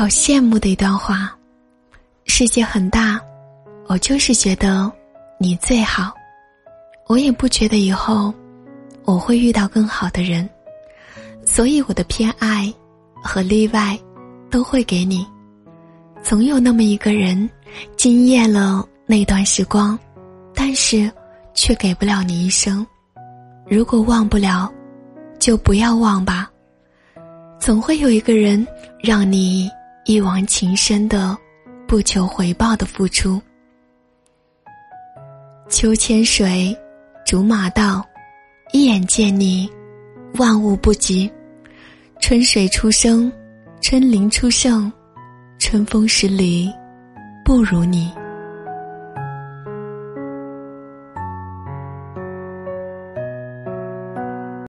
好羡慕的一段话：世界很大，我就是觉得你最好，我也不觉得以后我会遇到更好的人，所以我的偏爱和例外都会给你。总有那么一个人，惊艳了那段时光，但是却给不了你一生。如果忘不了，就不要忘吧。总会有一个人，让你一往情深的，不求回报的付出。秋千水，竹马道，一眼见你，万物不及。春水初生，春林初盛。春风十里，不如你。